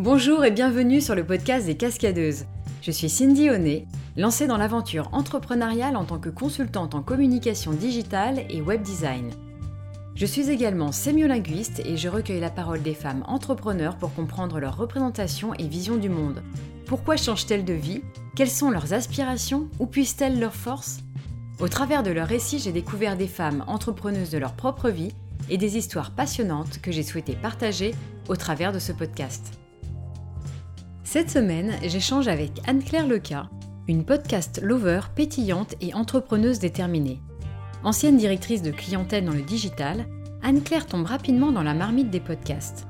Bonjour et bienvenue sur le podcast des Cascadeuses. Je suis Cindy Honnet, lancée dans l'aventure entrepreneuriale en tant que consultante en communication digitale et web design. Je suis également sémiolinguiste et je recueille la parole des femmes entrepreneurs pour comprendre leur représentation et vision du monde. Pourquoi changent-elles de vie? Quelles sont leurs aspirations? Où puissent-elles leurs forces? Au travers de leurs récits, j'ai découvert des femmes entrepreneuses de leur propre vie et des histoires passionnantes que j'ai souhaité partager au travers de ce podcast. Cette semaine, j'échange avec Anne-Claire Leca, une podcast lover pétillante et entrepreneuse déterminée. Ancienne directrice de clientèle dans le digital, Anne-Claire tombe rapidement dans la marmite des podcasts.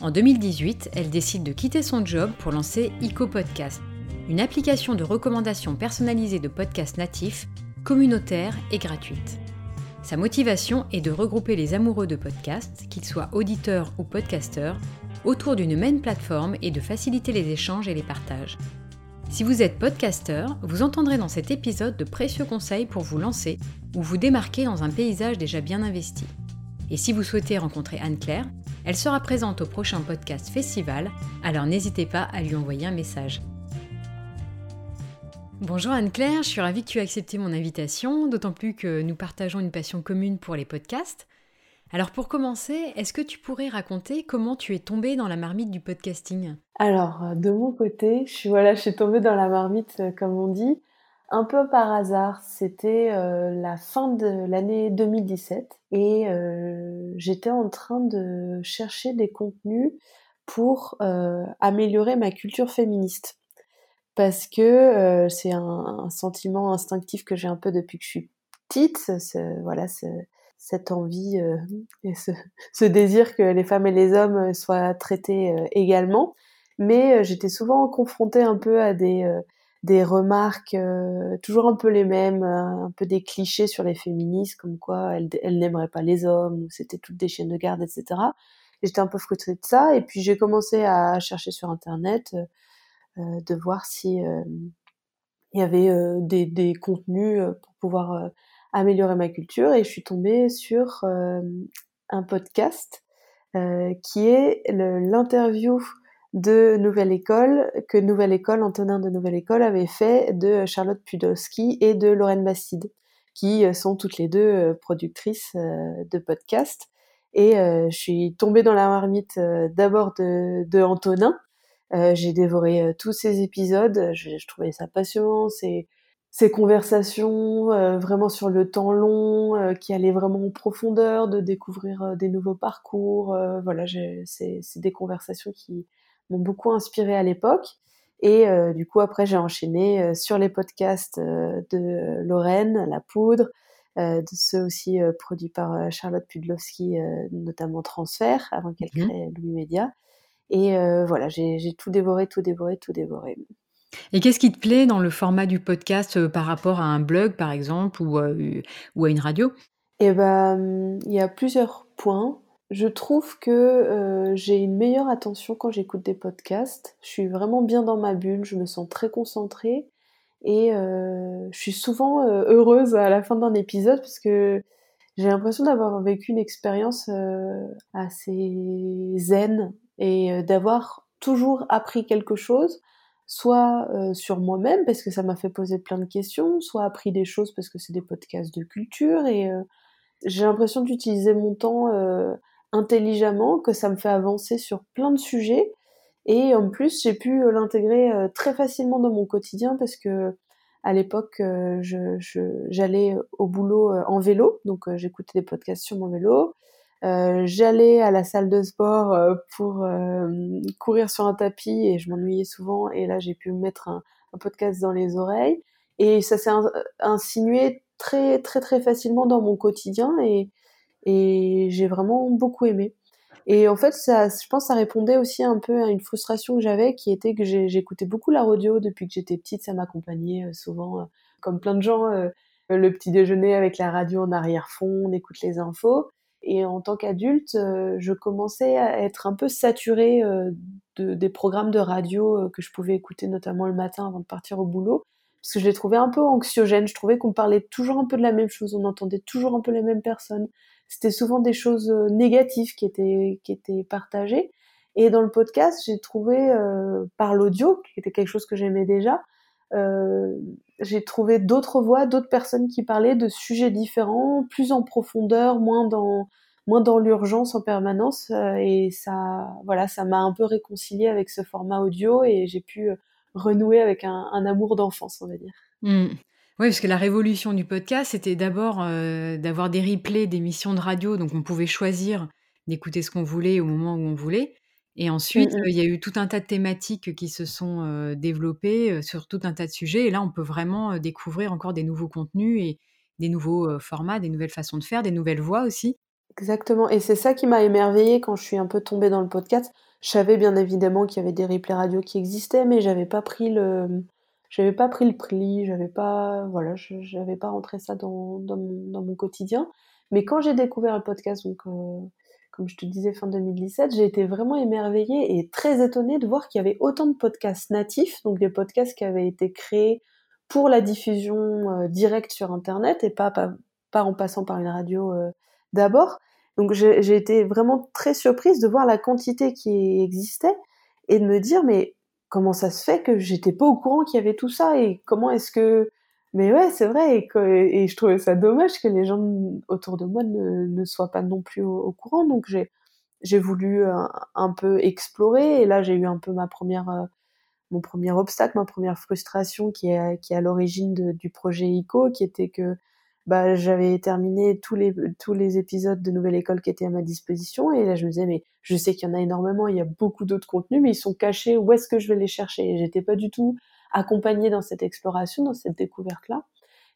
En 2018, elle décide de quitter son job pour lancer Ico Podcast, une application de recommandation personnalisée de podcasts natifs, communautaire et gratuite. Sa motivation est de regrouper les amoureux de podcasts, qu'ils soient auditeurs ou podcasteurs, autour d'une même plateforme et de faciliter les échanges et les partages. Si vous êtes podcasteur, vous entendrez dans cet épisode de précieux conseils pour vous lancer ou vous démarquer dans un paysage déjà bien investi. Et si vous souhaitez rencontrer Anne-Claire, elle sera présente au prochain podcast festival, alors n'hésitez pas à lui envoyer un message. Bonjour Anne-Claire, je suis ravie que tu aies accepté mon invitation, d'autant plus que nous partageons une passion commune pour les podcasts. Alors pour commencer, est-ce que tu pourrais raconter comment tu es tombée dans la marmite du podcasting? Alors euh, de mon côté, je suis voilà, je suis tombée dans la marmite euh, comme on dit, un peu par hasard. C'était euh, la fin de l'année 2017 et j'étais en train de chercher des contenus pour améliorer ma culture féministe parce que c'est un, sentiment instinctif que j'ai un peu depuis que je suis petite. Cette envie euh, et ce, désir que les femmes et les hommes euh, soient traités euh, également. Mais j'étais souvent confrontée un peu à des, des remarques toujours un peu les mêmes, un peu des clichés sur les féministes, comme quoi elles, elles n'aimeraient pas les hommes, ou c'était toutes des chiennes de garde, etc. j'étais un peu frustrée de ça. Et puis j'ai commencé à chercher sur Internet, de voir si il y avait des, des, contenus pour pouvoir améliorer ma culture et je suis tombée sur euh, un podcast euh, qui est l'interview de Nouvelle École que Nouvelle École, Antonin de Nouvelle École avait fait de Charlotte Pudowski et de Lorraine Bastide, qui euh, sont toutes les deux productrices de podcasts. Et je suis tombée dans la marmite d'abord de, Antonin. J'ai dévoré tous ces épisodes. Je, je, trouvais ça passionnant. C'est ces conversations euh, vraiment sur le temps long, euh, qui allaient vraiment en profondeur, de découvrir euh, des nouveaux parcours. voilà, c'est des conversations qui m'ont beaucoup inspiré à l'époque. Et du coup, après, j'ai enchaîné sur les podcasts de Lorraine, La Poudre, de ceux aussi produits par Charlotte Pudlowski, notamment Transfert, avant qu'elle mmh crée Louis Média. Et voilà, j'ai tout dévoré, tout dévoré, tout dévoré. Et qu'est-ce qui te plaît dans le format du podcast euh, par rapport à un blog, par exemple, ou, euh, à une radio? Eh ben, il y a plusieurs points. Je trouve que euh, j'ai une meilleure attention quand j'écoute des podcasts. Je suis vraiment bien dans ma bulle, je me sens très concentrée et je suis souvent heureuse à la fin d'un épisode parce que j'ai l'impression d'avoir vécu une expérience assez zen et d'avoir toujours appris quelque chose soit euh, sur moi-même parce que ça m'a fait poser plein de questions, soit appris des choses parce que c'est des podcasts de culture et euh, j'ai l'impression d'utiliser mon temps euh, intelligemment, que ça me fait avancer sur plein de sujets et en plus j'ai pu l'intégrer très facilement dans mon quotidien parce que à l'époque j'allais au boulot en vélo, donc j'écoutais des podcasts sur mon vélo. Euh, j'allais à la salle de sport euh, pour euh, courir sur un tapis et je m'ennuyais souvent et là j'ai pu mettre un, un, podcast dans les oreilles et ça s'est insinué très très très facilement dans mon quotidien et, et j'ai vraiment beaucoup aimé. Et en fait, ça, je pense que ça répondait aussi un peu à une frustration que j'avais, qui était que j'écoutais beaucoup la radio depuis que j'étais petite. Ça m'accompagnait souvent, comme plein de gens, le petit déjeuner avec la radio en arrière-fond, on écoute les infos. Et en tant qu'adulte, euh, je commençais à être un peu saturée euh, de, des programmes de radio euh, que je pouvais écouter, notamment le matin avant de partir au boulot, parce que je les trouvais un peu anxiogènes. Je trouvais qu'on parlait toujours un peu de la même chose, on entendait toujours un peu les mêmes personnes. C'était souvent des choses négatives qui étaient partagées. Et dans le podcast, j'ai trouvé par l'audio, qui était quelque chose que j'aimais déjà, j'ai trouvé d'autres voix, d'autres personnes qui parlaient de sujets différents, plus en profondeur, moins dans moins dans l'urgence en permanence. et ça, voilà, ça m'a un peu réconcilié avec ce format audio et j'ai pu renouer avec un, amour d'enfance, on va dire. Mmh. Oui, parce que la révolution du podcast, c'était d'abord d'avoir des replays d'émissions de radio, donc on pouvait choisir d'écouter ce qu'on voulait au moment où on voulait. Et ensuite, mmh il y a eu tout un tas de thématiques qui se sont développées sur tout un tas de sujets. Et là, on peut vraiment découvrir encore des nouveaux contenus et des nouveaux formats, des nouvelles façons de faire, des nouvelles voix aussi. Exactement. Et c'est ça qui m'a émerveillée quand je suis un peu tombée dans le podcast. Je savais bien évidemment qu'il y avait des replays radio qui existaient, mais j'avais pas pris le, j'avais pas pris le pli, j'avais pas, voilà, j'avais pas rentré ça dans, dans, mon, dans, mon, quotidien. Mais quand j'ai découvert le podcast, donc comme je te disais fin 2017, j'ai été vraiment émerveillée et très étonnée de voir qu'il y avait autant de podcasts natifs, donc des podcasts qui avaient été créés pour la diffusion euh, directe sur Internet et pas, en passant par une radio euh, d'abord. Donc j'ai été vraiment très surprise de voir la quantité qui existait et de me dire mais comment ça se fait que j'étais pas au courant qu'il y avait tout ça et comment est-ce que mais ouais, c'est vrai, et, et, je trouvais ça dommage que les gens autour de moi ne, ne soient pas non plus au, courant. Donc j'ai j'ai voulu un, euh, un, peu explorer, et là j'ai eu un peu ma première euh, mon premier obstacle, ma première frustration qui est qui est à l'origine du projet ICO, qui était que bah j'avais terminé tous les tous les épisodes de Nouvelle École qui étaient à ma disposition, et là je me disais mais je sais qu'il y en a énormément, il y a beaucoup d'autres contenus, mais ils sont cachés. Où est-ce que je vais les chercher? Et j'étais pas du tout accompagner dans cette exploration, dans cette découverte-là.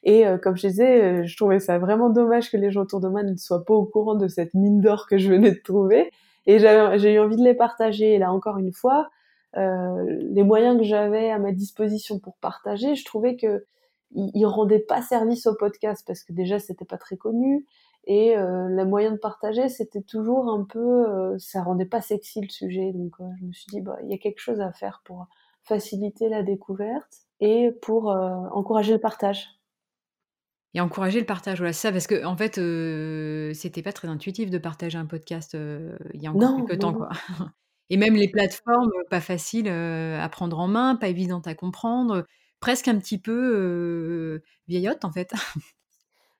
Et euh, comme je disais, euh, je trouvais ça vraiment dommage que les gens autour de moi ne soient pas au courant de cette mine d'or que je venais de trouver. Et j'ai eu envie de les partager. Et là, encore une fois, euh, les moyens que j'avais à ma disposition pour partager, je trouvais que ils, rendaient pas service au podcast parce que déjà c'était pas très connu et euh, les moyens de partager c'était toujours un peu euh, ça rendait pas sexy le sujet donc je me suis dit bah il y a quelque chose à faire pour faciliter la découverte et pour euh, encourager le partage. Et encourager le partage, voilà, ça, parce que en fait, euh, c'était pas très intuitif de partager un podcast euh, il y a encore quelques temps, quoi. Et même les plateformes, pas faciles à prendre en main, pas évidentes à comprendre, presque un petit peu vieillotte, en fait.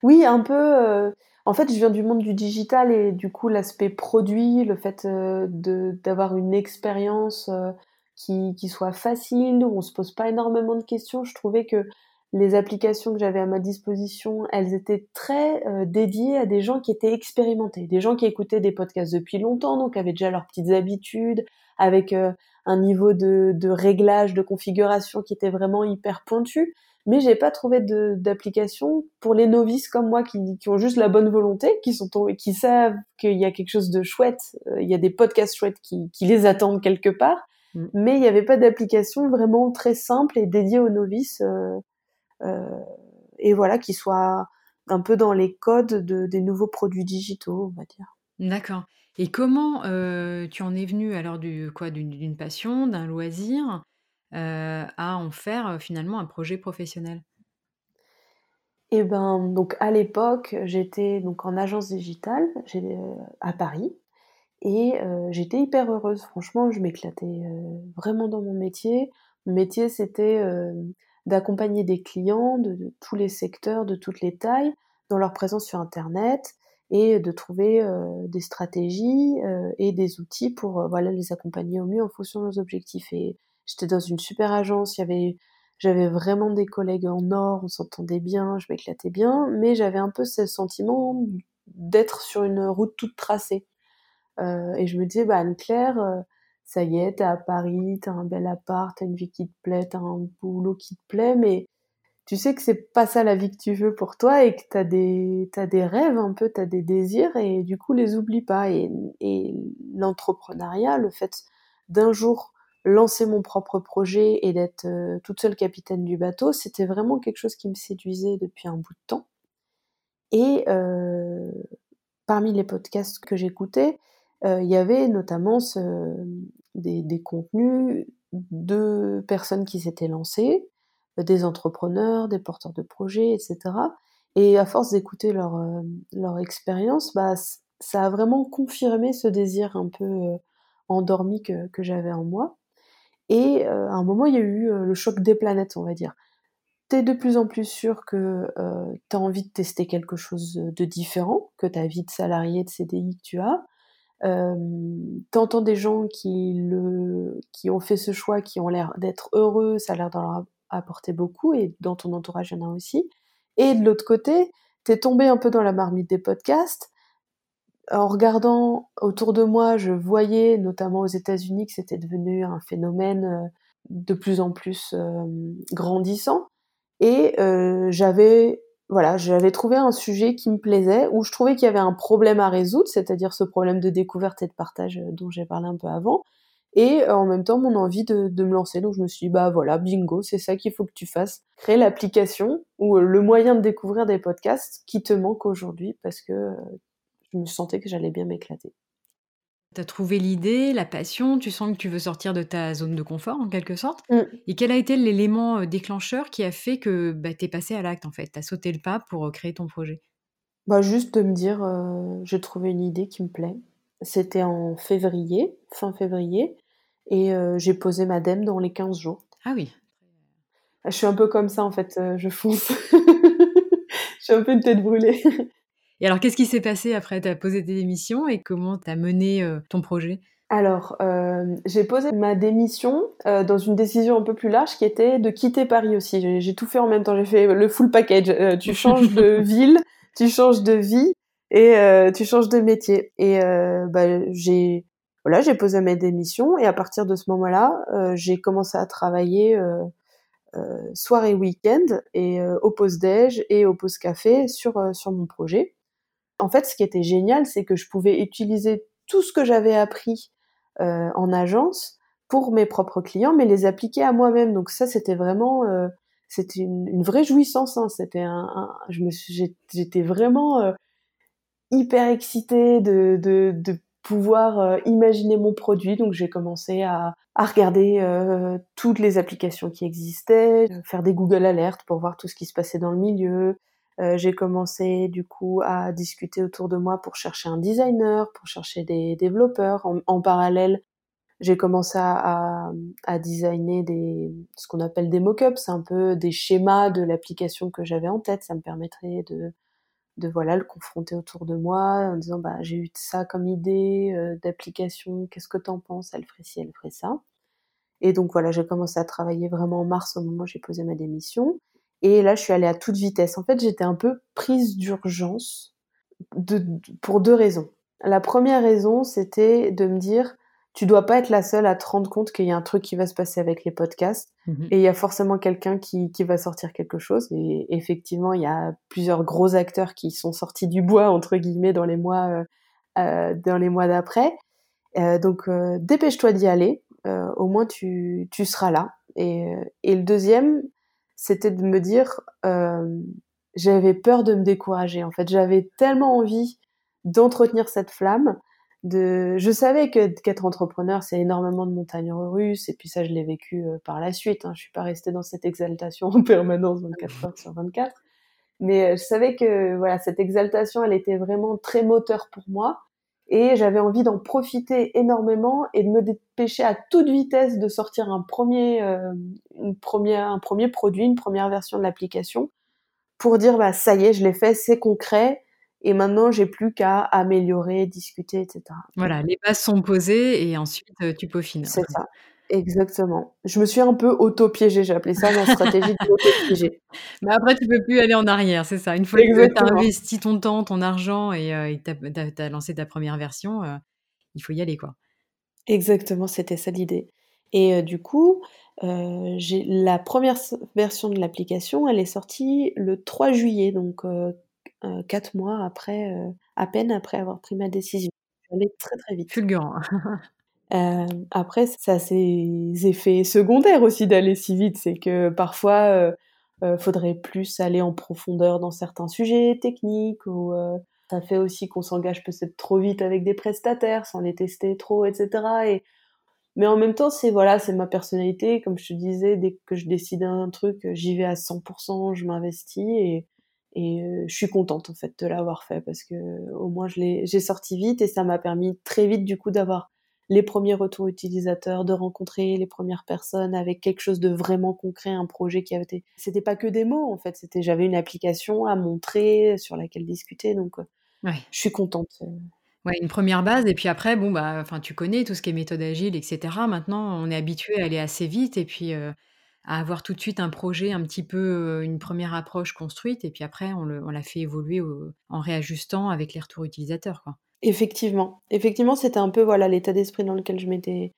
Oui, un peu. En fait, je viens du monde du digital et du coup, l'aspect produit, le fait d'avoir une expérience qui, qui soit facile, où on se pose pas énormément de questions. Je trouvais que les applications que j'avais à ma disposition, elles étaient très euh, dédiées à des gens qui étaient expérimentés, des gens qui écoutaient des podcasts depuis longtemps, donc avaient déjà leurs petites habitudes, avec euh, un niveau de, de, réglage, de configuration qui était vraiment hyper pointu. Mais j'ai pas trouvé d'application pour les novices comme moi qui, qui, ont juste la bonne volonté, qui sont qui savent qu'il y a quelque chose de chouette, euh, il y a des podcasts chouettes qui, qui les attendent quelque part, Mm. Mais il n'y avait pas d'application vraiment très simple et dédiée aux novices. Euh, euh, et voilà, qui soit un peu dans les codes de, des nouveaux produits digitaux, on va dire. D'accord. Et comment euh, tu en es venu alors du quoi d'une passion, d'un loisir, à en faire finalement un projet professionnel? Eh ben, donc à l'époque, j'étais donc en agence digitale à Paris et euh, j'étais hyper heureuse, franchement, je m'éclatais euh, vraiment dans mon métier. Mon métier, c'était euh, d'accompagner des clients de, tous les secteurs, de toutes les tailles, dans leur présence sur Internet et de trouver des stratégies et des outils pour voilà les accompagner au mieux en fonction de nos objectifs. Et j'étais dans une super agence, j'avais vraiment des collègues en or, on s'entendait bien, je m'éclatais bien, mais j'avais un peu ce sentiment d'être sur une route toute tracée. Euh, et je me disais, bah Anne-Claire, euh, ça y est, t'es à Paris, t'as un bel appart, t'as une vie qui te plaît, t'as un boulot qui te plaît, mais tu sais que c'est pas ça la vie que tu veux pour toi et que t'as des, t'as des rêves un peu, t'as des désirs et du coup les oublie pas. Et, et l'entrepreneuriat, le fait d'un jour lancer mon propre projet et d'être euh, toute seule capitaine du bateau, c'était vraiment quelque chose qui me séduisait depuis un bout de temps. Et parmi les podcasts que j'écoutais, il y avait notamment des, contenus de personnes qui s'étaient lancées, euh, des entrepreneurs, des porteurs de projets, etc. Et à force d'écouter leur, euh, leur expérience, bah, ça a vraiment confirmé ce désir un peu endormi que, que j'avais en moi. Et à un moment, il y a eu le choc des planètes, on va dire. Tu es de plus en plus sûr que tu as envie de tester quelque chose de différent que ta vie de salarié, de CDI que tu as. Euh, T'entends des gens qui, le, qui ont fait ce choix, qui ont l'air d'être heureux, ça a l'air d'en apporter beaucoup, et dans ton entourage, il y en a aussi. Et de l'autre côté, t'es tombé un peu dans la marmite des podcasts. En regardant autour de moi, je voyais, notamment aux États-Unis, que c'était devenu un phénomène euh, de plus en plus euh, grandissant. Et j'avais voilà, j'avais trouvé un sujet qui me plaisait, où je trouvais qu'il y avait un problème à résoudre, c'est-à-dire ce problème de découverte et de partage euh, dont j'ai parlé un peu avant, et euh, en même temps mon envie de, me lancer. Donc je me suis dit, bah voilà, bingo, c'est ça qu'il faut que tu fasses. Créer l'application ou euh, le moyen de découvrir des podcasts qui te manque aujourd'hui parce que je me sentais que j'allais bien m'éclater. Tu as trouvé l'idée, la passion, tu sens que tu veux sortir de ta zone de confort en quelque sorte. Mmh. Et quel a été l'élément déclencheur qui a fait que bah, tu es passé à l'acte en fait? Tu as sauté le pas pour créer ton projet? Bah, Juste de me dire, j'ai trouvé une idée qui me plaît. C'était en février, fin février, et j'ai posé ma dème dans les 15 jours. Ah oui. Je suis un peu comme ça en fait, je fonce. je suis un peu une tête brûlée. Et alors, qu'est-ce qui s'est passé après Tu as posé tes démissions et comment tu as mené euh, ton projet? Alors, euh, j'ai posé ma démission euh, dans une décision un peu plus large qui était de quitter Paris aussi. J'ai tout fait en même temps. J'ai fait le full package. tu changes de ville, tu changes de vie et tu changes de métier. Et bah, j'ai voilà, j'ai posé ma démission et à partir de ce moment-là, j'ai commencé à travailler soir et week-end et au pause déj et au pause café sur sur mon projet. En fait, ce qui était génial, c'est que je pouvais utiliser tout ce que j'avais appris euh, en agence pour mes propres clients, mais les appliquer à moi-même. Donc ça, c'était vraiment, euh, une, vraie jouissance. Hein. C'était j'étais vraiment euh, hyper excitée de pouvoir imaginer mon produit. Donc j'ai commencé à, à regarder toutes les applications qui existaient, faire des Google Alerts pour voir tout ce qui se passait dans le milieu, euh, j'ai commencé du coup à discuter autour de moi pour chercher un designer, pour chercher des développeurs. En, parallèle, j'ai commencé à, à, designer des, ce qu'on appelle des mock-ups, un peu des schémas de l'application que j'avais en tête. Ça me permettrait de, de voilà le confronter autour de moi en disant bah j'ai eu ça comme idée euh, d'application, qu'est-ce que t'en penses? Elle ferait ci, elle ferait ça. Et donc voilà, j'ai commencé à travailler vraiment en mars au moment où j'ai posé ma démission. Et là, je suis allée à toute vitesse. En fait, j'étais un peu prise d'urgence de, pour deux raisons. La première raison, c'était de me dire, tu dois pas être la seule à te rendre compte qu'il y a un truc qui va se passer avec les podcasts. Mhm. Et il y a forcément quelqu'un qui, qui va sortir quelque chose. Et effectivement, il y a plusieurs gros acteurs qui sont sortis du bois, entre guillemets, dans les mois, euh, euh dans les mois d'après. Euh, donc, euh, dépêche-toi d'y aller. Au moins, tu, tu seras là. Et, et le deuxième, c'était de me dire, euh, j'avais peur de me décourager. En fait, j'avais tellement envie d'entretenir cette flamme. De, je savais que qu'être entrepreneur, c'est énormément de montagnes russes, et puis ça, je l'ai vécu euh, par la suite. Hein. Je suis pas restée dans cette exaltation en permanence 24 heures sur 24, mais euh, je savais que voilà, cette exaltation, elle était vraiment très moteur pour moi et j'avais envie d'en profiter énormément et de me dépêcher à toute vitesse de sortir un premier, euh, une première, un premier produit, une première version de l'application pour dire bah ça y est, je l'ai fait, c'est concret et maintenant j'ai plus qu'à améliorer, discuter, etc. Voilà, les bases sont posées et ensuite euh, tu peaufines. C'est ça. Exactement. Je me suis un peu auto-piégée, j'ai appelé ça ma stratégie de auto-piéger. Mais après, tu peux plus aller en arrière, c'est ça. Une fois que tu as investi ton temps, ton argent et euh, tu as, lancé ta première version, euh, il faut y aller, quoi. Exactement, c'était ça l'idée. Et euh, du coup, j'ai la première version de l'application, elle est sortie le 3 juillet, donc quatre mois après, à peine après avoir pris ma décision. J'allais très très vite. Fulgurant. Euh, après, ça a ses effets secondaires aussi d'aller si vite. C'est que parfois, euh, euh, faudrait plus aller en profondeur dans certains sujets techniques ou euh, ça fait aussi qu'on s'engage peut-être trop vite avec des prestataires sans les tester trop, etc. Et mais en même temps, c'est voilà, c'est ma personnalité. Comme je te disais, dès que je décide un truc, j'y vais à 100%, je m'investis et et je suis contente en fait de l'avoir fait parce que au moins je l'ai, j'ai sorti vite et ça m'a permis très vite du coup d'avoir les premiers retours utilisateurs, de rencontrer les premières personnes avec quelque chose de vraiment concret, un projet qui avait été. C'était pas que des mots en fait, c'était j'avais une application à montrer sur laquelle discuter, donc je suis contente. Ouais, une première base et puis après, bon, bah, enfin, tu connais tout ce qui est méthode agile et cetera. Maintenant, on est habitué à aller assez vite et puis, à avoir tout de suite un projet un petit peu, une première approche construite et puis après on le on la fait évoluer en réajustant avec les retours utilisateurs, quoi. Effectivement. Effectivement, c'était un peu, voilà, l'état d'esprit dans lequel je m'étais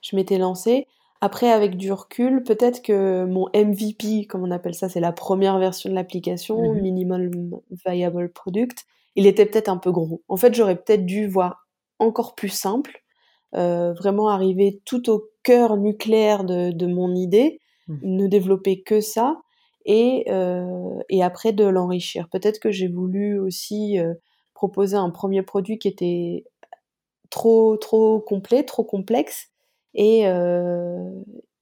je m'étais lancée. Après, avec du recul, peut-être que mon MVP, comme on appelle ça, c'est la première version de l'application, mmh Minimum Viable Product, il était peut-être un peu gros. En fait, j'aurais peut-être dû voir encore plus simple, euh, vraiment arriver tout au cœur nucléaire de, mon idée, mmh. ne développer que ça, et, euh, et après de l'enrichir. Peut-être que j'ai voulu aussi euh, proposer un premier produit qui était trop trop complet, trop complexe, et,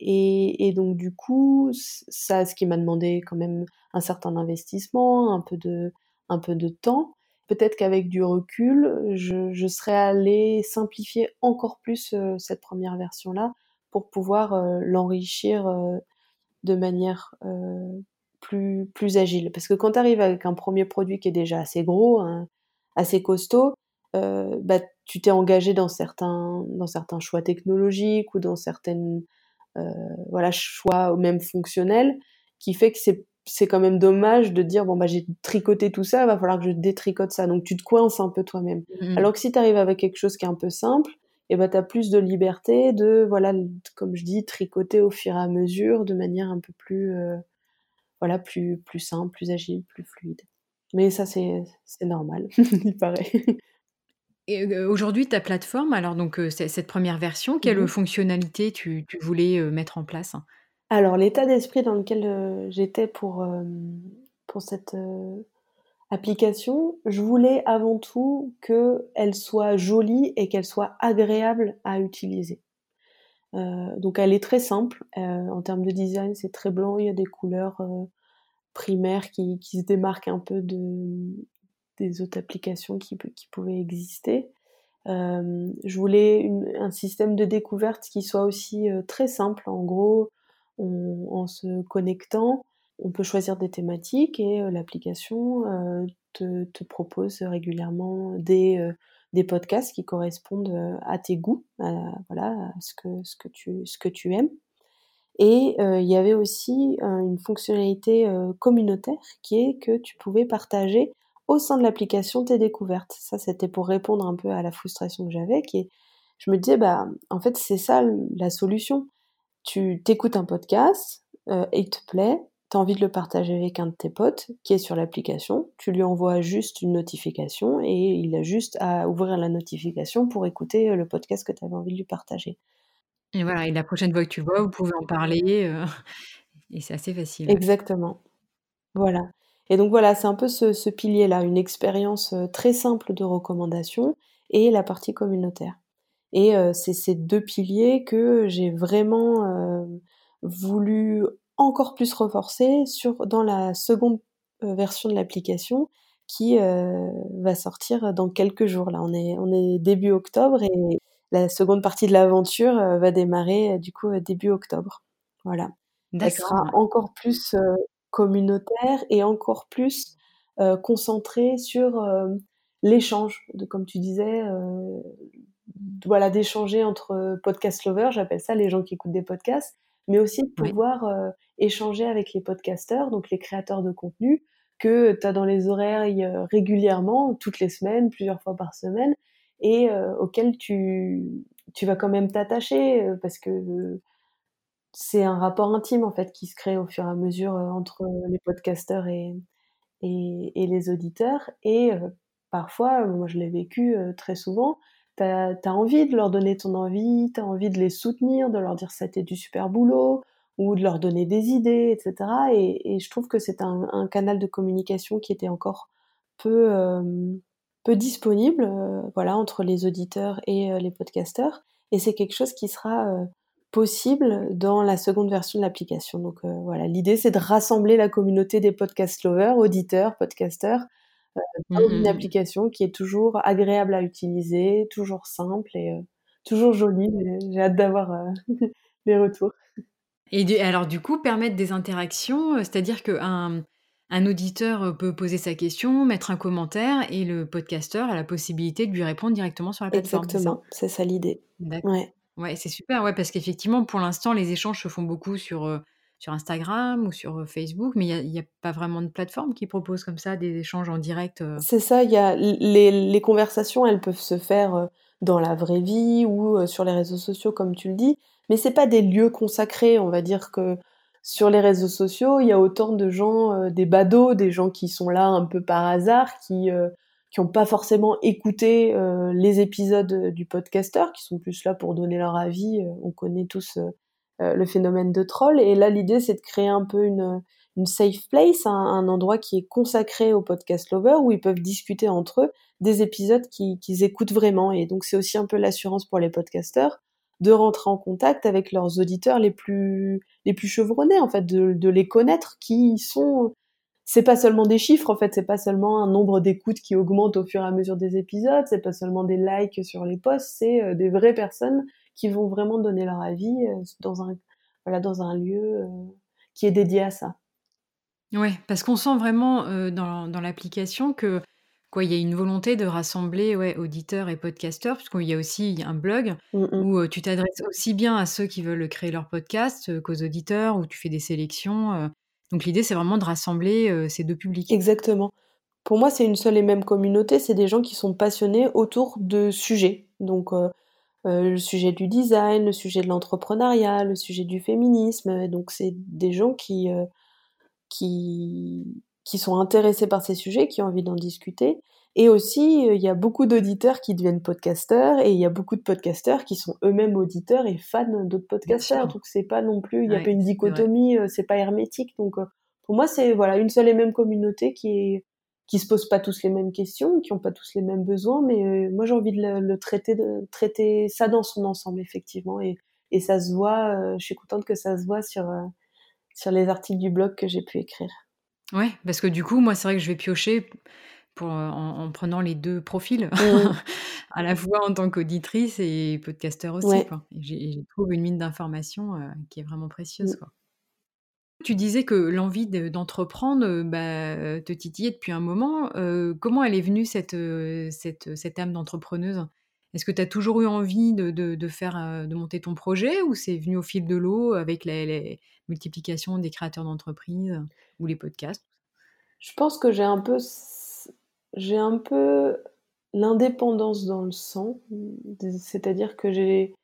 et, et, donc du coup, ça, ce qui m'a demandé quand même un certain investissement, un peu de, un peu de temps. Peut-être qu'avec du recul, je, je, serais allée simplifier encore plus euh, cette première version-là pour pouvoir euh, l'enrichir euh, de manière plus, plus agile. Parce que quand tu arrives avec un premier produit qui est déjà assez gros, hein, assez costaud, bah, tu t'es engagé dans certains, dans certains choix technologiques ou dans certaines voilà, choix même fonctionnels qui fait que c'est c'est quand même dommage de dire bon bah j'ai tricoté tout ça, va falloir que je détricote ça. Donc tu te coinces un peu toi-même. Mmh. Alors que si tu arrives avec quelque chose qui est un peu simple, et eh ben tu as plus de liberté de voilà comme je dis tricoter au fur et à mesure de manière un peu plus euh, voilà plus plus simple, plus agile, plus fluide. Mais ça c'est normal, il paraît. Et aujourd'hui, ta plateforme, alors donc cette première version, quelle mmh fonctionnalité tu, tu voulais mettre en place? Alors l'état d'esprit dans lequel, j'étais pour, pour cette, application, je voulais avant tout qu'elle soit jolie et qu'elle soit agréable à utiliser. donc elle est très simple, en termes de design, c'est très blanc, il y a des couleurs, primaires qui se démarquent un peu de des autres applications qui pouvaient exister. je voulais un système de découverte qui soit aussi, très simple. En gros, en se connectant, on peut choisir des thématiques et euh, l'application euh, te, propose régulièrement des, euh, podcasts qui correspondent à tes goûts, à, voilà, ce que tu aimes. Et il y avait aussi une fonctionnalité communautaire qui est que tu pouvais partager au sein de l'application tes découvertes. Ça, c'était pour répondre un peu à la frustration que j'avais, qui est, je me disais, bah, en fait, c'est ça la solution tu t'écoutes un podcast, euh, il te plaît, tu as envie de le partager avec un de tes potes qui est sur l'application, tu lui envoies juste une notification et il a juste à ouvrir la notification pour écouter euh, le podcast que tu envie de lui partager. Et voilà, et la prochaine fois que tu vois, vous pouvez en parler euh, et c'est assez facile. Exactement. Voilà. Et donc voilà, c'est un peu ce, pilier-là, une expérience très simple de recommandation et la partie communautaire. Et c'est ces deux piliers que j'ai vraiment voulu encore plus renforcer dans la seconde version de l'application qui va sortir dans quelques jours. Là, on est début octobre et la seconde partie de l'aventure va démarrer du coup début octobre. Voilà. Elle sera encore plus communautaire et encore plus concentrée sur l'échange, de comme tu disais, voilà, d'échanger entre podcast lovers, j'appelle ça les gens qui écoutent des podcasts, mais aussi de pouvoir euh, échanger avec les podcasteurs, donc les créateurs de contenu, que tu as dans les oreilles euh, régulièrement, toutes les semaines, plusieurs fois par semaine, et euh, auxquels tu, tu vas quand même t'attacher, parce que c'est un rapport intime en fait qui se crée au fur et à mesure entre les podcasteurs et, et, les auditeurs. Et parfois, moi je l'ai vécu très souvent, T'as as envie de leur donner ton envie, t'as envie de les soutenir, de leur dire ça c'était du super boulot, ou de leur donner des idées, etc. Et, je trouve que c'est un, canal de communication qui était encore peu, euh, peu disponible, euh, voilà, entre les auditeurs et euh, les podcasteurs. Et c'est quelque chose qui sera possible dans la seconde version de l'application. Donc voilà, l'idée c'est de rassembler la communauté des podcast lovers, auditeurs, podcasteurs, dans mmh une application qui est toujours agréable à utiliser, toujours simple et toujours joli. J'ai hâte d'avoir les retours. Et alors du coup, permettre des interactions, c'est-à-dire qu'un un auditeur peut poser sa question, mettre un commentaire et le podcasteur a la possibilité de lui répondre directement sur la plateforme. Exactement, c'est ça, l'idée. Ouais. ouais c'est super, ouais, parce qu'effectivement, pour l'instant, les échanges se font beaucoup sur, sur Instagram ou sur Facebook, mais il n'y a, pas vraiment de plateforme qui propose comme ça des échanges en direct. C'est ça, y a les, les, conversations, elles peuvent se faire dans la vraie vie ou sur les réseaux sociaux, comme tu le dis, mais c'est pas des lieux consacrés. On va dire que sur les réseaux sociaux, il y a autant de gens, euh, des badauds, des gens qui sont là un peu par hasard, qui euh, qui n'ont pas forcément écouté euh, les épisodes du podcasteur, qui sont plus là pour donner leur avis. on connaît tous le phénomène de troll. Et là, l'idée, c'est de créer un peu une, une safe place, un, endroit qui est consacré aux podcast lovers, où ils peuvent discuter entre eux des épisodes qu'ils écoutent vraiment. Et donc, c'est aussi un peu l'assurance pour les podcasteurs de rentrer en contact avec leurs auditeurs les plus les plus chevronnés en fait de, les connaître qui sont c'est pas seulement des chiffres en fait c'est pas seulement un nombre d'écoutes qui augmente au fur et à mesure des épisodes c'est pas seulement des likes sur les posts c'est euh, des vraies personnes qui vont vraiment donner leur avis euh, dans un voilà dans un lieu euh, qui est dédié à ça. Ouais parce qu'on sent vraiment dans, dans l'application que il y a une volonté de rassembler ouais, auditeurs et podcasteurs, puisqu'il y a aussi un blog mmh où tu t'adresses aussi bien à ceux qui veulent créer leur podcast qu'aux auditeurs, où tu fais des sélections. Donc l'idée, c'est vraiment de rassembler ces deux publics. Exactement. Pour moi, c'est une seule et même communauté, c'est des gens qui sont passionnés autour de sujets. Donc le sujet du design, le sujet de l'entrepreneuriat, le sujet du féminisme. Donc c'est des gens qui, qui, qui sont intéressés par ces sujets, qui ont envie d'en discuter. Et aussi, euh, il y a beaucoup d'auditeurs qui deviennent podcasteurs et il y a beaucoup de podcasteurs qui sont eux-mêmes auditeurs et fans d'autres podcasteurs. Donc c'est pas non plus, il n'y a pas une dichotomie, euh, c'est pas hermétique. Donc euh, pour moi, c'est voilà une seule et même communauté qui est qui se pose pas tous les mêmes questions, qui ont pas tous les mêmes besoins, mais moi j'ai envie de le, traiter, de traiter ça dans son ensemble effectivement, et, et ça se voit. je suis contente que ça se voit sur sur les articles du blog que j'ai pu écrire. Ouais, parce que du coup, moi, c'est vrai que je vais piocher pour, en, prenant les deux profils, mmh. à la fois en tant qu'auditrice et podcasteur aussi. j'ai je trouve une mine d'informations qui est vraiment précieuse. Mmh. Quoi. Tu disais que l'envie d'entreprendre bah, te titillait depuis un moment. comment elle est venue cette, cette, cette âme d'entrepreneuse? Est-ce que tu as toujours eu envie de, faire, de monter ton projet ou c'est venu au fil de l'eau avec la multiplication des créateurs d'entreprises ou les podcasts? Je pense que j'ai un peu, j'ai un peu l'indépendance dans le sang, c'est-à-dire que j'ai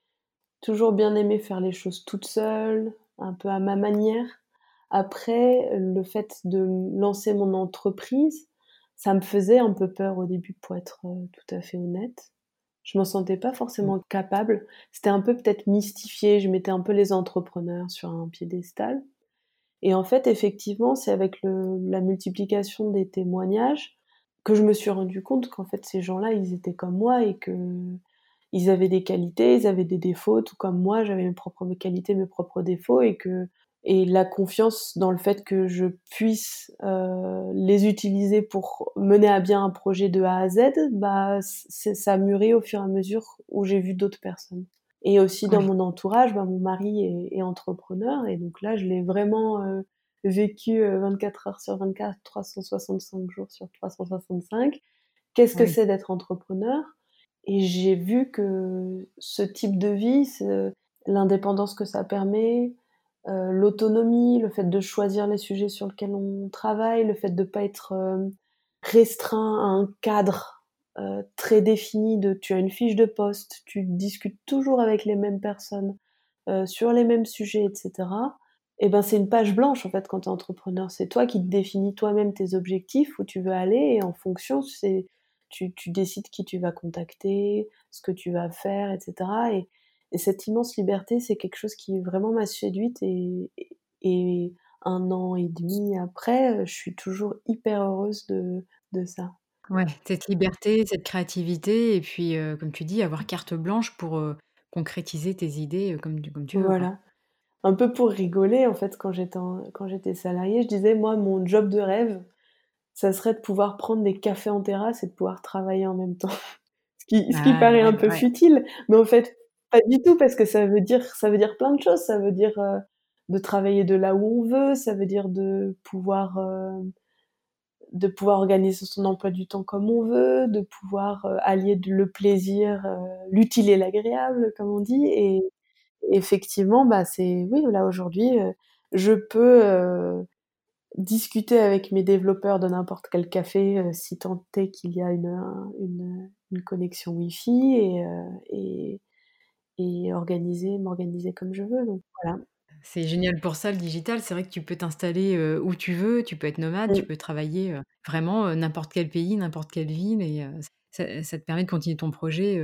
toujours bien aimé faire les choses toute seule, un peu à ma manière. Après, le fait de lancer mon entreprise, ça me faisait un peu peur au début, pour être euh, tout à fait honnête. Je m'en sentais pas forcément mmh. capable. C'était un peu peut-être mystifié. Je mettais un peu les entrepreneurs sur un piédestal. Et en fait, effectivement, c'est avec la multiplication des témoignages que je me suis rendu compte qu'en fait, ces gens-là, ils étaient comme moi et que ils avaient des qualités, ils avaient des défauts, tout comme moi, j'avais mes propres qualités, mes propres défauts, et que et la confiance dans le fait que je puisse euh, les utiliser pour mener à bien un projet de A à Z, bah ça a mûri au fur et à mesure où j'ai vu d'autres personnes. Et aussi dans mon entourage, bah, mon mari est, est, entrepreneur et donc là je l'ai vraiment euh, vécu 24 euh, heures sur 24, 365 jours sur 365. Qu'est-ce que c'est d'être entrepreneur? Et j'ai vu que ce type de vie, l'indépendance que ça permet, euh, l'autonomie, le fait de choisir les sujets sur lesquels on travaille, le fait de ne pas être euh, restreint à un cadre euh, très défini de tu as une fiche de poste, tu discutes toujours avec les mêmes personnes sur les mêmes sujets, etc. Et eh ben c'est une page blanche en fait quand tu es entrepreneur. C'est toi qui te définis toi-même tes objectifs, où tu veux aller, et en fonction, c'est tu, tu décides qui tu vas contacter, ce que tu vas faire, etc. Et, et cette immense liberté, c'est quelque chose qui vraiment m'a séduite et, et un an et demi après, je suis toujours hyper heureuse de, de ça. Ouais, cette liberté, cette créativité, et puis, euh, comme tu dis, avoir carte blanche pour euh, concrétiser tes idées euh, comme, comme tu veux. Voilà. Un peu pour rigoler, en fait, quand j'étais, quand j'étais salariée, je disais, moi, mon job de rêve, ça serait de pouvoir prendre des cafés en terrasse et de pouvoir travailler en même temps. ce qui, ce qui ah paraît un peu futile, mais en fait, Pas du tout, parce que ça veut dire, ça veut dire plein de choses. Ça veut dire euh, de travailler de là où on veut, ça veut dire de pouvoir, euh, de pouvoir organiser son emploi du temps comme on veut, de pouvoir euh, allier le plaisir, l'utile et l'agréable, comme on dit. Et effectivement, bah c'est, oui, là aujourd'hui, je peux discuter avec mes développeurs de n'importe quel café si tant est qu'il y a une, une, une connexion Wi-Fi et, et et organiser, m'organiser comme je veux. Donc voilà. C'est génial pour ça le digital. C'est vrai que tu peux t'installer où tu veux, tu peux être nomade, tu peux travailler vraiment n'importe quel pays, n'importe quelle ville et ça, te permet de continuer ton projet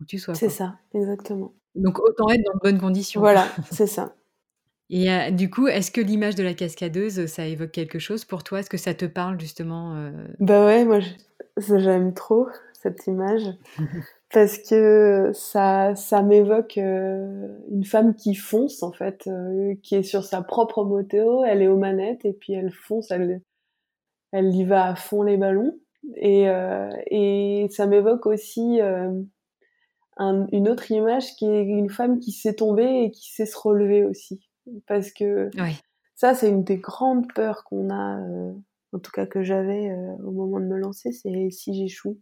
où tu sois. C'est ça, exactement. Donc autant être dans de bonnes conditions. Voilà, c'est ça. Et du coup, est-ce que l'image de la cascadeuse, ça évoque quelque chose pour toi? Est-ce que ça te parle justement Bah ouais, moi j'aime trop cette image. parce que ça, ça m'évoque euh, une femme qui fonce en fait, euh, qui est sur sa propre moto, elle est aux manettes et puis elle fonce, elle, elle y va à fond les ballons. Et, euh, et ça m'évoque aussi une autre image qui est une femme qui s'est tombée et qui sait se relever aussi, parce que ça c'est une des grandes peurs qu'on a, en tout cas que j'avais au moment de me lancer, c'est si j'échoue?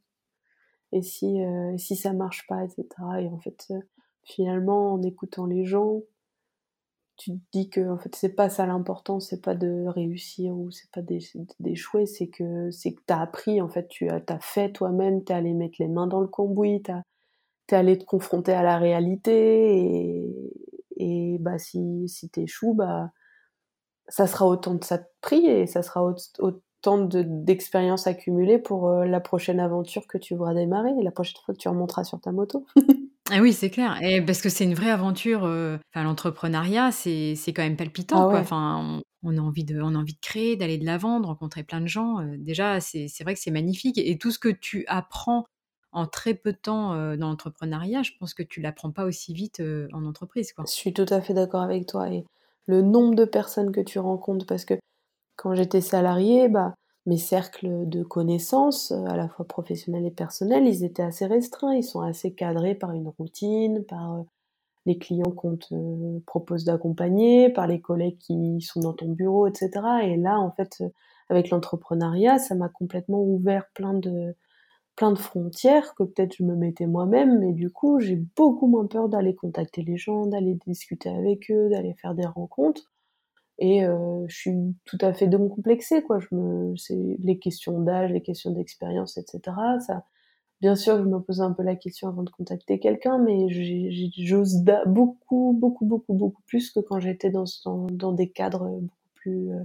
Et si, euh, si ça marche pas, etc. Et en fait, euh, finalement, en écoutant les gens, tu te dis que en fait c'est pas ça l'important, c'est pas de réussir ou c'est pas d'échouer, c'est que c'est que t'as appris en fait, tu as, as fait toi-même, t'es allé mettre les mains dans le cambouis, t'as es allé te confronter à la réalité et, et bah si si t'échoues bah ça sera autant de ça de prix et ça sera autant tant d'expériences accumulées pour euh, la prochaine aventure que tu voudras démarrer, et la prochaine fois que tu remonteras sur ta moto. ah oui, c'est clair. Et parce que c'est une vraie aventure. Euh, l'entrepreneuriat, c'est quand même palpitant. Ah enfin, on, a envie de, on a envie de créer, d'aller de l'avant, de rencontrer plein de gens. Euh, déjà, c'est vrai que c'est magnifique. Et tout ce que tu apprends en très peu de temps dans l'entrepreneuriat, je pense que tu l'apprends pas aussi vite en entreprise. Quoi. Je suis tout à fait d'accord avec toi. Et le nombre de personnes que tu rencontres, parce que quand j'étais salariée, bah, mes cercles de connaissances, euh, à la fois professionnels et personnels, ils étaient assez restreints. Ils sont assez cadrés par une routine, par euh, les clients qu'on te propose d'accompagner, par les collègues qui sont dans ton bureau, etc. Et là, en fait, euh, avec l'entrepreneuriat, ça m'a complètement ouvert plein de, plein de frontières que peut-être je me mettais moi-même, mais du coup, j'ai beaucoup moins peur d'aller contacter les gens, d'aller discuter avec eux, d'aller faire des rencontres et euh, je suis tout à fait décomplexée quoi je me c'est les questions d'âge les questions d'expérience etc ça bien sûr je me pose un peu la question avant de contacter quelqu'un mais j'ose beaucoup beaucoup beaucoup beaucoup plus que quand j'étais dans, dans, dans des cadres beaucoup plus euh,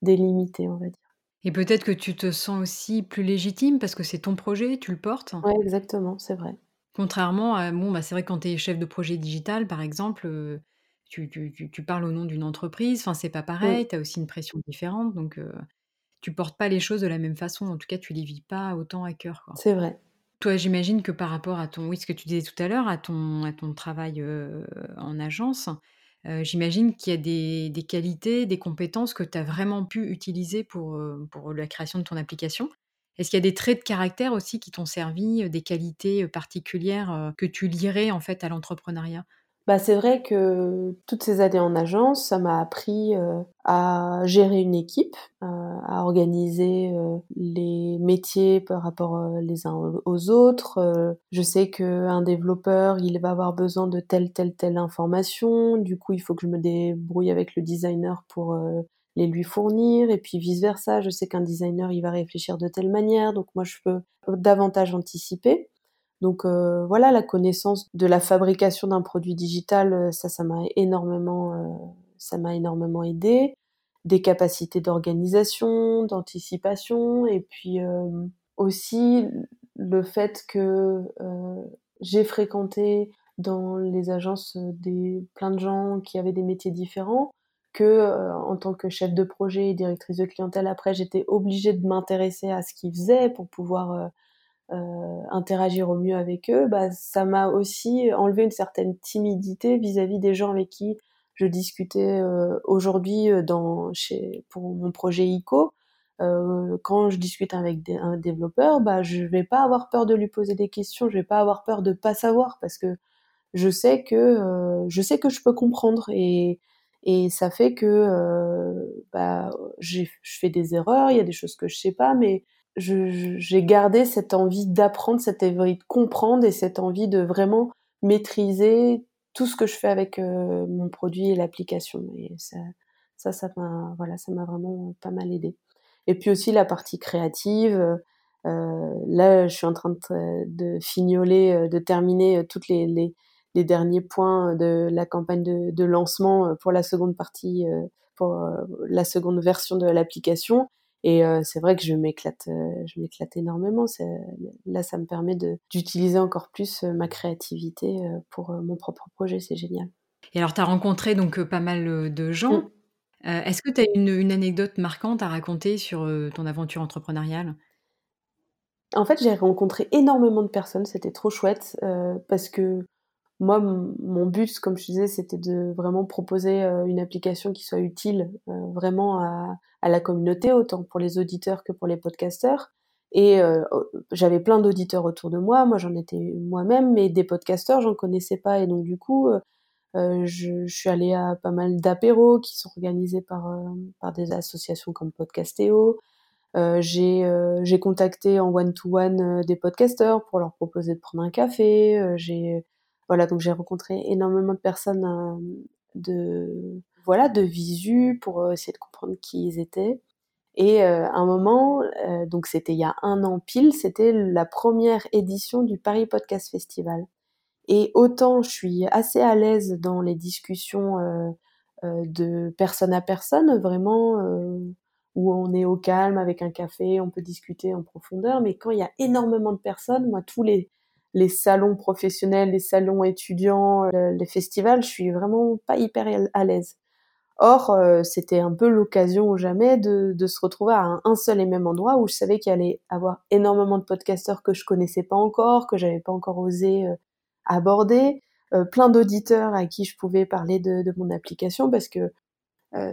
délimités on va dire et peut-être que tu te sens aussi plus légitime parce que c'est ton projet, tu le portes. Oui, exactement, c'est vrai. Contrairement à, bon, bah, c'est vrai que quand tu es chef de projet digital, par exemple, euh, tu, parles au nom d'une entreprise, enfin c'est pas pareil, tu as aussi une pression différente, donc tu portes pas les choses de la même façon, en tout cas tu les vis pas autant à cœur. C'est vrai. Toi, j'imagine que par rapport à ton, oui, ce que tu disais tout à l'heure, à ton, à ton travail en agence, j'imagine qu'il y a des, des, qualités, des compétences que tu as vraiment pu utiliser pour, pour la création de ton application. Est-ce qu'il y a des traits de caractère aussi qui t'ont servi, des qualités particulières que tu lirais en fait à l'entrepreneuriat? Bah, c'est vrai que toutes ces années en agence, ça m'a appris euh, à gérer une équipe, euh, à organiser euh, les métiers par rapport les uns aux autres. je sais qu'un développeur, il va avoir besoin de telle, telle, telle information. Du coup, il faut que je me débrouille avec le designer pour les lui fournir. Et puis vice-versa, je sais qu'un designer, il va réfléchir de telle manière. Donc moi, je peux davantage anticiper. Donc euh, voilà, la connaissance de la fabrication d'un produit digital, euh, ça, ça m'a énormément, euh, ça m'a énormément aidé. Des capacités d'organisation, d'anticipation, et puis aussi le fait que j'ai fréquenté dans les agences des plein de gens qui avaient des métiers différents que en tant que chef de projet et directrice de clientèle après j'étais obligée de m'intéresser à ce qu'ils faisaient pour pouvoir euh, interagir au mieux avec eux, bah, ça m'a aussi enlevé une certaine timidité vis-à-vis des gens avec qui je discutais euh, aujourd'hui euh, dans chez pour mon projet ICO. Euh, quand je discute avec un développeur, bah je vais pas avoir peur de lui poser des questions, je vais pas avoir peur de pas savoir parce que je sais que je sais que je peux comprendre et et ça fait que bah, je fais des erreurs, il y a des choses que je sais pas, mais j'ai gardé cette envie d'apprendre, cette envie de comprendre et cette envie de vraiment maîtriser tout ce que je fais avec mon produit et l'application. Et ça, ça, ça m'a, voilà, ça m'a vraiment pas mal aidé. Et puis aussi la partie créative. Euh, là, je suis en train de, de fignoler, de terminer toutes les, les, les derniers points de la campagne de, de lancement euh, pour la seconde partie, euh, pour euh, la seconde version de l'application. Et c'est vrai que je m'éclate, je m'éclate énormément. Là, ça me permet d'utiliser encore plus ma créativité pour mon propre projet. C'est génial. Et alors, tu as rencontré donc pas mal de gens. Mm. Est-ce que tu as une, une, anecdote marquante à raconter sur ton aventure entrepreneuriale? En fait, j'ai rencontré énormément de personnes. C'était trop chouette parce que moi, mon but, comme je disais, c'était de vraiment proposer euh, une application qui soit utile euh, vraiment à, la communauté, autant pour les auditeurs que pour les podcasteurs. Et euh, j'avais plein d'auditeurs autour de moi, moi j'en étais moi-même, mais des podcasteurs, j'en connaissais pas. Et donc du coup, je, suis allée à pas mal d'apéros qui sont organisés par, par des associations comme Podcastéo. j'ai contacté en one-to-one -one, des podcasteurs pour leur proposer de prendre un café. j'ai voilà, donc j'ai rencontré énormément de personnes euh, de voilà de visu pour euh, essayer de comprendre qui ils étaient. Et euh, à un moment, donc c'était il y a un an pile, c'était la première édition du Paris Podcast Festival. Et autant je suis assez à l'aise dans les discussions de personne à personne, vraiment où on est au calme avec un café, on peut discuter en profondeur. Mais quand il y a énormément de personnes, moi tous les les salons professionnels, les salons étudiants, euh, les festivals, je suis vraiment pas hyper à l'aise. Or, euh, c'était un peu l'occasion ou jamais de, se retrouver à un, seul et même endroit où je savais qu'il allait avoir énormément de podcasteurs que je connaissais pas encore, que j'avais pas encore osé euh, aborder, plein d'auditeurs à qui je pouvais parler de, mon application parce que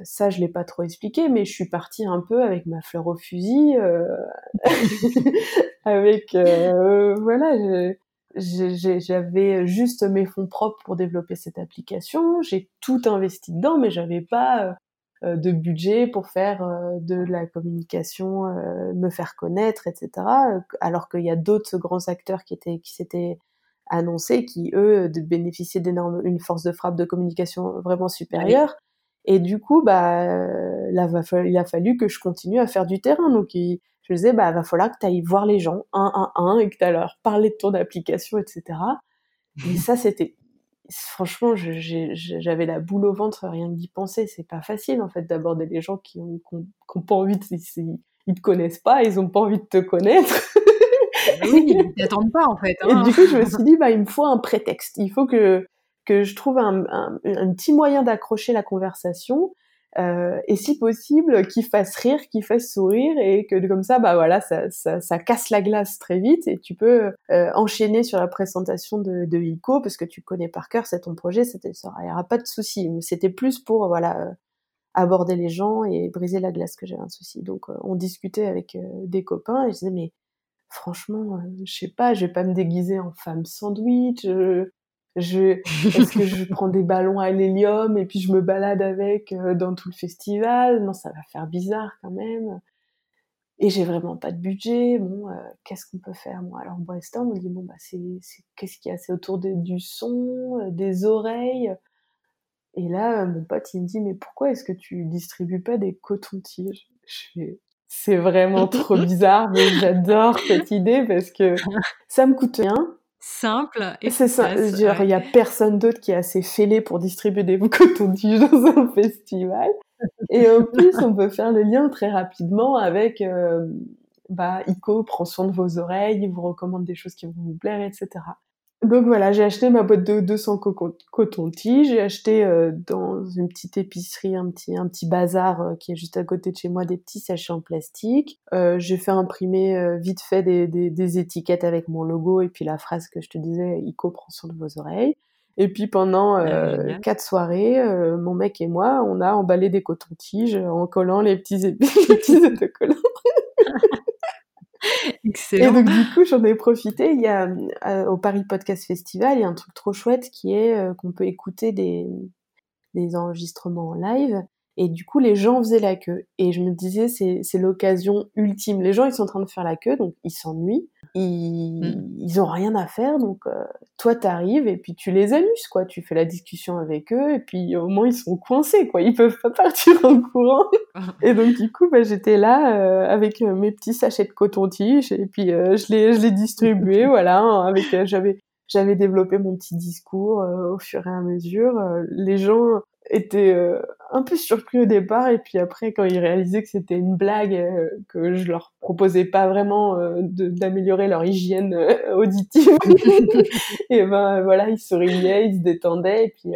ça, je l'ai pas trop expliqué, mais je suis partie un peu avec ma fleur au fusil, avec voilà, je, j'avais juste mes fonds propres pour développer cette application. J'ai tout investi dedans, mais j'avais pas euh, euh, de budget pour faire euh, de la communication, me faire connaître, etc. Alors qu'il y a d'autres grands acteurs qui étaient, qui s'étaient annoncés, qui eux bénéficiaient d'énormes, une force de frappe de communication vraiment supérieure. Et du coup, bah, là, il a fallu que je continue à faire du terrain. Donc, je disais, bah, va falloir que tu ailles voir les gens un à un et que tu leur parler de ton application, etc. Et ça, c'était, franchement, j'avais la boule au ventre rien que d'y penser. C'est pas facile, en fait, d'aborder les gens qui ont, qui pas envie de, ils te connaissent pas, ils ont pas envie de te connaître. Bah oui, ils t'attendent pas, en fait. Et hein. du coup, je me suis dit, bah, il me faut un prétexte. Il faut que, que je trouve un, un, un petit moyen d'accrocher la conversation euh, et si possible qu'il fasse rire, qu'il fasse sourire et que comme ça, bah voilà, ça, ça, ça casse la glace très vite et tu peux euh, enchaîner sur la présentation de, de ICO parce que tu connais par cœur, c'est ton projet, ça, n'y aura pas de souci. C'était plus pour voilà euh, aborder les gens et briser la glace que j'avais un souci. Donc euh, on discutait avec des copains et je disais mais franchement, je sais pas, je vais pas me déguiser en femme sandwich. Je, est-ce que je prends des ballons à l'hélium et puis je me balade avec euh, dans tout le festival? Non, ça va faire bizarre quand même. Et j'ai vraiment pas de budget. Bon, euh, qu'est-ce qu'on peut faire moi? Alors brainstorm, on dit bon bah c'est, qu'est-ce qu'il y a? C'est autour du son, euh, des oreilles. Et là, mon pote il me dit mais pourquoi est-ce que tu distribues pas des cotons-tiges? C'est vraiment trop bizarre, mais j'adore cette idée parce que ça me coûte rien simple et c'est ça il y a personne d'autre qui est assez fêlé pour distribuer des cotons-tiges dans un festival. Et en plus on peut faire le lien très rapidement avec euh, bah Ico prend soin de vos oreilles il vous recommande des choses qui vont vous plaire etc donc voilà, j'ai acheté ma boîte de 200 coton-tiges, j'ai acheté euh, dans une petite épicerie un petit un petit bazar euh, qui est juste à côté de chez moi des petits sachets en plastique. Euh, j'ai fait imprimer euh, vite fait des, des, des, étiquettes avec mon logo et puis la phrase que je te disais, Ico prend soin de vos oreilles. Et puis pendant ah, quatre soirées, mon mec et moi, on a emballé des cotons-tiges en collant les petits, les petits autocollants. Excellent. Et donc du coup, j'en ai profité. Il y a au Paris Podcast Festival, il y a un truc trop chouette qui est qu'on peut écouter des, des enregistrements en live et du coup, les gens faisaient la queue. Et je me disais, c'est l'occasion ultime. Les gens, ils sont en train de faire la queue, donc ils s'ennuient. Ils, mm. ils ont rien à faire, donc euh, toi, t'arrives et puis tu les amuses, quoi. Tu fais la discussion avec eux et puis au moins, ils sont coincés, quoi. Ils peuvent pas partir en courant. et donc, du coup, bah, j'étais là euh, avec euh, mes petits sachets de coton-tige et puis je les, je les distribuais, voilà. Hein, avec, j'avais, j'avais développé mon petit discours au fur et à mesure. les gens étaient un peu surpris au départ et puis après quand ils réalisaient que c'était une blague euh, que je leur proposais pas vraiment euh, d'améliorer leur hygiène euh, auditive et ben voilà ils souriaient ils se détendaient et puis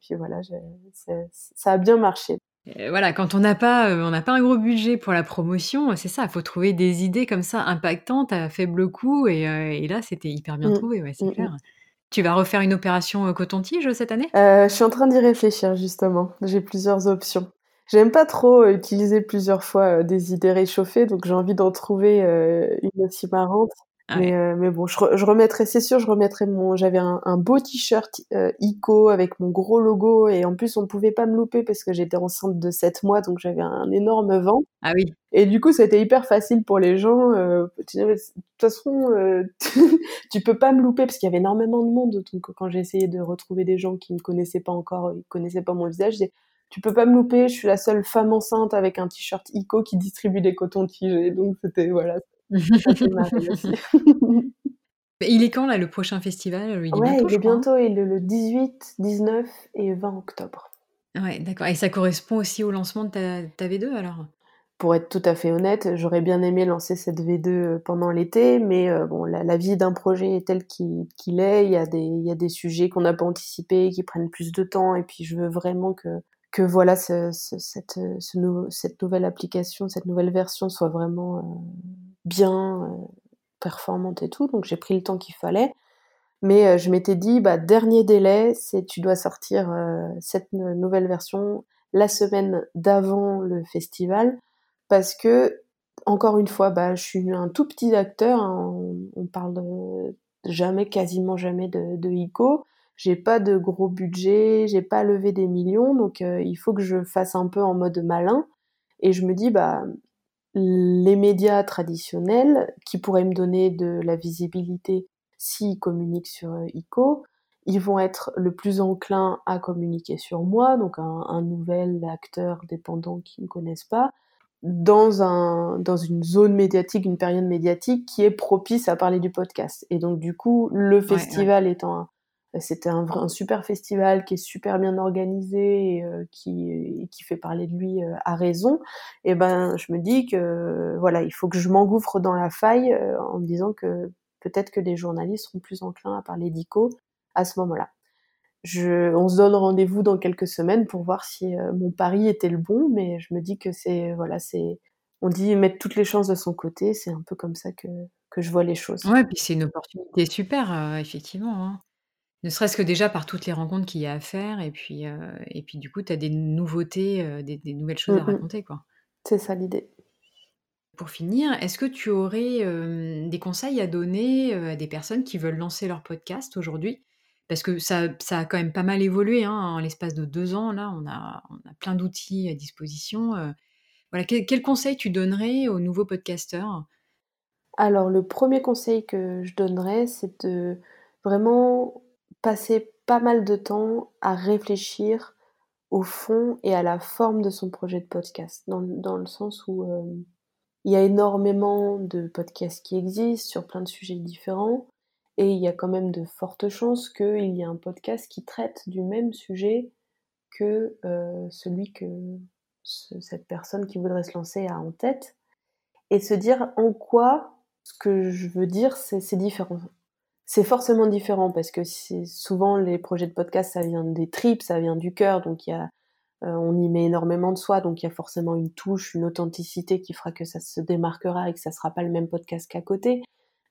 puis voilà ça a bien marché voilà, quand on n'a pas, on n'a pas un gros budget pour la promotion, c'est ça, il faut trouver des idées comme ça impactantes à faible coût et, là c'était hyper bien mmh. trouvé, ouais, c'est mmh, clair. Tu vas refaire une opération euh, coton-tige cette année? Euh, Je suis en train d'y réfléchir justement. J'ai plusieurs options. J'aime pas trop euh, utiliser plusieurs fois des idées réchauffées, donc j'ai envie d'en trouver une aussi marrante. Ah mais, bon, je, remettrai, c'est sûr, je remettrai mon. J'avais un, beau t-shirt ICO avec mon gros logo et en plus on ne pouvait pas me louper parce que j'étais enceinte de 7 mois, donc j'avais un énorme vent. Ah oui. Et du coup, c'était hyper facile pour les gens. Euh, de toute façon, euh, tu peux pas me louper parce qu'il y avait énormément de monde. Donc, quand j'ai essayé de retrouver des gens qui me connaissaient pas encore, ils connaissaient pas mon visage, j'ai tu peux pas me louper. Je suis la seule femme enceinte avec un t-shirt ICO qui distribue des cotons-tiges. Donc, c'était voilà. il est quand là le prochain festival? Il Ouais, il est bientôt. Il est le 18, 19 et 20 octobre. Ouais, d'accord. Et ça correspond aussi au lancement de ta, ta V2 alors? Pour être tout à fait honnête, j'aurais bien aimé lancer cette V2 euh, pendant l'été, mais euh, bon, la, vie d'un projet est telle qu'il est. Il y a des, il y a des sujets qu'on n'a pas anticipés, qui prennent plus de temps, et puis je veux vraiment que, que voilà, ce, cette, ce cette nouvelle application, cette nouvelle version soit vraiment euh, bien performante et tout. Donc j'ai pris le temps qu'il fallait. Mais je m'étais dit, bah, dernier délai, c'est tu dois sortir cette nouvelle version la semaine d'avant le festival parce que encore une fois, bah, je suis un tout petit acteur. Hein. on, parle jamais, quasiment jamais de, de ICO. J'ai pas de gros budget, j'ai pas levé des millions, donc euh, il faut que je fasse un peu en mode malin. Et je me dis, bah, les médias traditionnels qui pourraient me donner de la visibilité s'ils communiquent sur euh, ICO, ils vont être le plus enclins à communiquer sur moi, donc un, un nouvel acteur dépendant qui ne connaissent pas dans un dans une zone médiatique, une période médiatique qui est propice à parler du podcast. Et donc du coup, le festival étant c'était un, super festival qui est super bien organisé et euh, qui qui fait parler de lui euh, à raison. Et ben je me dis que voilà, il faut que je m'engouffre dans la faille euh, en me disant que peut-être que les journalistes seront plus enclins à parler d'ICO à ce moment-là on se donne rendez-vous dans quelques semaines pour voir si mon pari était le bon, mais je me dis que c'est voilà, c'est on dit mettre toutes les chances de son côté, c'est un peu comme ça que, que je vois les choses. Ouais, puis c'est une opportunité super, effectivement. Hein. Ne serait-ce que déjà par toutes les rencontres qu'il y a à faire, et puis, euh, et puis du coup, tu as des nouveautés, des, nouvelles choses à raconter. quoi. C'est ça l'idée. Pour finir, est-ce que tu aurais des conseils à donner à des personnes qui veulent lancer leur podcast aujourd'hui? Parce que ça, ça, a quand même pas mal évolué hein, en l'espace de deux ans. Là, on a, on a plein d'outils à disposition. Voilà, quel, quel, conseil tu donnerais aux nouveaux podcasteurs? Alors, le premier conseil que je donnerais, c'est de vraiment passer pas mal de temps à réfléchir au fond et à la forme de son projet de podcast, dans, le sens où euh, il y a énormément de podcasts qui existent sur plein de sujets différents. Et il y a quand même de fortes chances qu'il y ait un podcast qui traite du même sujet que euh, celui que cette personne qui voudrait se lancer a en tête. Et se dire en quoi ce que je veux dire, c'est différent. C'est forcément différent parce que souvent les projets de podcast, ça vient des tripes, ça vient du cœur, donc il y a, euh, on y met énormément de soi, donc il y a forcément une touche, une authenticité qui fera que ça se démarquera et que ça sera pas le même podcast qu'à côté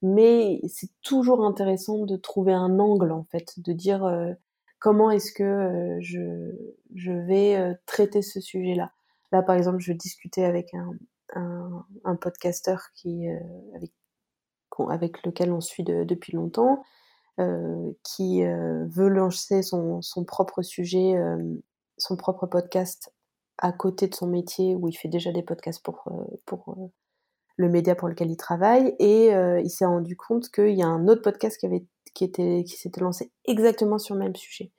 mais c'est toujours intéressant de trouver un angle en fait, de dire euh, comment est-ce que euh, je, vais traiter ce sujet-là. Là, par exemple, je discutais avec un, un, un podcasteur qui, avec avec lequel on suit depuis longtemps, qui veut lancer son, propre sujet, son propre podcast à côté de son métier où il fait déjà des podcasts pour, pour le média pour lequel il travaille et il s'est rendu compte qu'il y a un autre podcast qui avait qui était qui s'était lancé exactement sur le même sujet.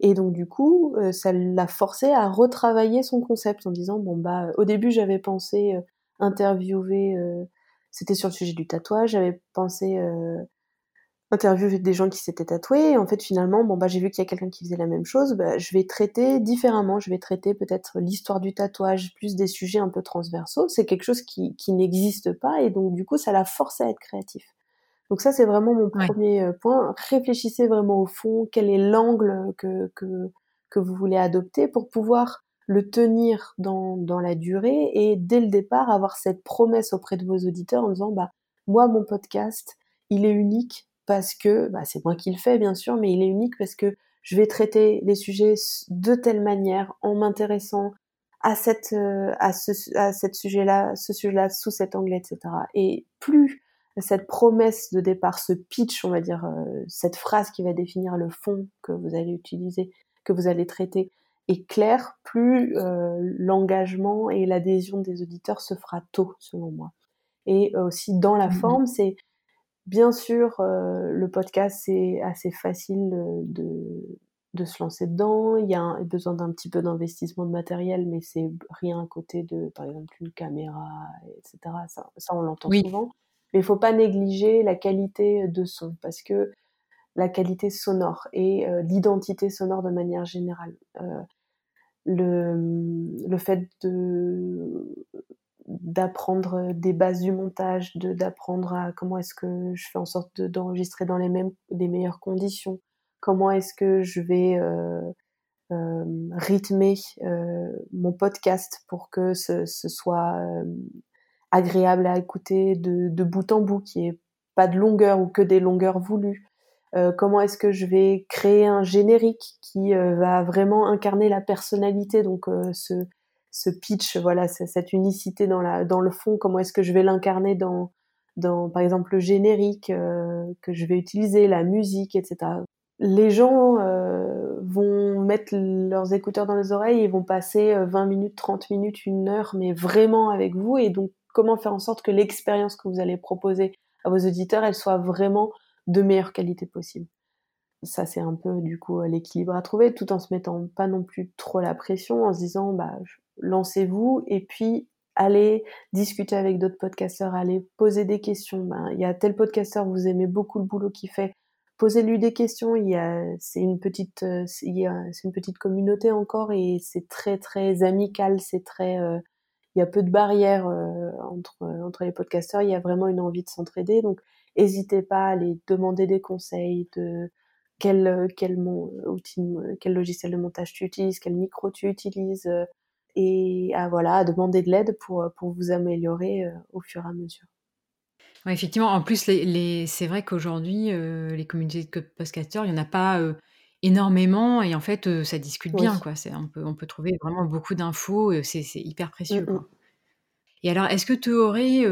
Et donc du coup, ça l'a forcé à retravailler son concept en disant bon bah au début j'avais pensé interviewer, c'était sur le sujet du tatouage, j'avais pensé interviewer des gens qui s'étaient tatoués. Et en fait, finalement, bon, bah, j'ai vu qu'il y a quelqu'un qui faisait la même chose. Bah, je vais traiter différemment. Je vais traiter peut-être l'histoire du tatouage, plus des sujets un peu transversaux. C'est quelque chose qui, qui n'existe pas. Et donc, du coup, ça la force à être créatif. Donc ça, c'est vraiment mon premier euh, point. Réfléchissez vraiment au fond. Quel est l'angle que, que, que vous voulez adopter pour pouvoir le tenir dans, dans la durée et dès le départ avoir cette promesse auprès de vos auditeurs en disant bah moi mon podcast il est unique parce que bah, c'est moi qui le fais bien sûr, mais il est unique parce que je vais traiter les sujets de telle manière en m'intéressant à cette euh, à ce à cette sujet-là, ce sujet-là sous cet angle, etc. Et plus cette promesse de départ, ce pitch, on va dire, euh, cette phrase qui va définir le fond que vous allez utiliser, que vous allez traiter, est claire, plus euh, l'engagement et l'adhésion des auditeurs se fera tôt, selon moi. Et aussi dans la mmh forme, c'est Bien sûr, euh, le podcast, c'est assez facile de, de se lancer dedans. Il y a besoin d'un petit peu d'investissement de matériel, mais c'est rien à côté de, par exemple, une caméra, etc. Ça, ça on l'entend souvent. Mais il faut pas négliger la qualité de son, parce que la qualité sonore et euh, l'identité sonore de manière générale. Euh, le, le fait de d'apprendre des bases du montage, d'apprendre à comment est-ce que je fais en sorte d'enregistrer dans les mêmes des meilleures conditions, comment est-ce que je vais euh, euh, rythmer euh, mon podcast pour que ce, ce soit agréable à écouter de, de bout en bout, qui est pas de longueur ou que des longueurs voulues. Euh, comment est-ce que je vais créer un générique qui va vraiment incarner la personnalité, donc ce, ce pitch, voilà, cette unicité dans, la, dans le fond, comment est-ce que je vais l'incarner dans, dans, par exemple, le générique euh, que je vais utiliser, la musique, etc. Les gens euh, vont mettre leurs écouteurs dans les oreilles et vont passer 20 euh, minutes, 30 minutes, une heure, mais vraiment avec vous. Et donc, comment faire en sorte que l'expérience que vous allez proposer à vos auditeurs, elle soit vraiment de meilleure qualité possible ça c'est un peu du coup l'équilibre à trouver tout en se mettant pas non plus trop la pression en se disant bah lancez-vous et puis allez discuter avec d'autres podcasteurs, allez poser des questions. Ben, il y a tel podcasteur, vous aimez beaucoup le boulot qu'il fait, posez-lui des questions. Il y a, c'est une petite, euh, c'est une petite communauté encore et c'est très très amical, c'est très, euh, il y a peu de barrières euh, entre entre les podcasteurs. Il y a vraiment une envie de s'entraider, donc n'hésitez pas à aller demander des conseils de quel quel outil, quel logiciel de montage tu utilises, quel micro tu utilises et à, voilà, à demander de l'aide pour, pour vous améliorer euh, au fur et à mesure. Ouais, effectivement, en plus, les, les... c'est vrai qu'aujourd'hui, euh, les communautés de podcasteurs, il n'y en a pas euh, énormément et en fait, ça discute bien. Quoi. On, peut, on peut trouver vraiment beaucoup d'infos, c'est, c'est hyper précieux. Quoi. Et alors, est-ce que tu aurais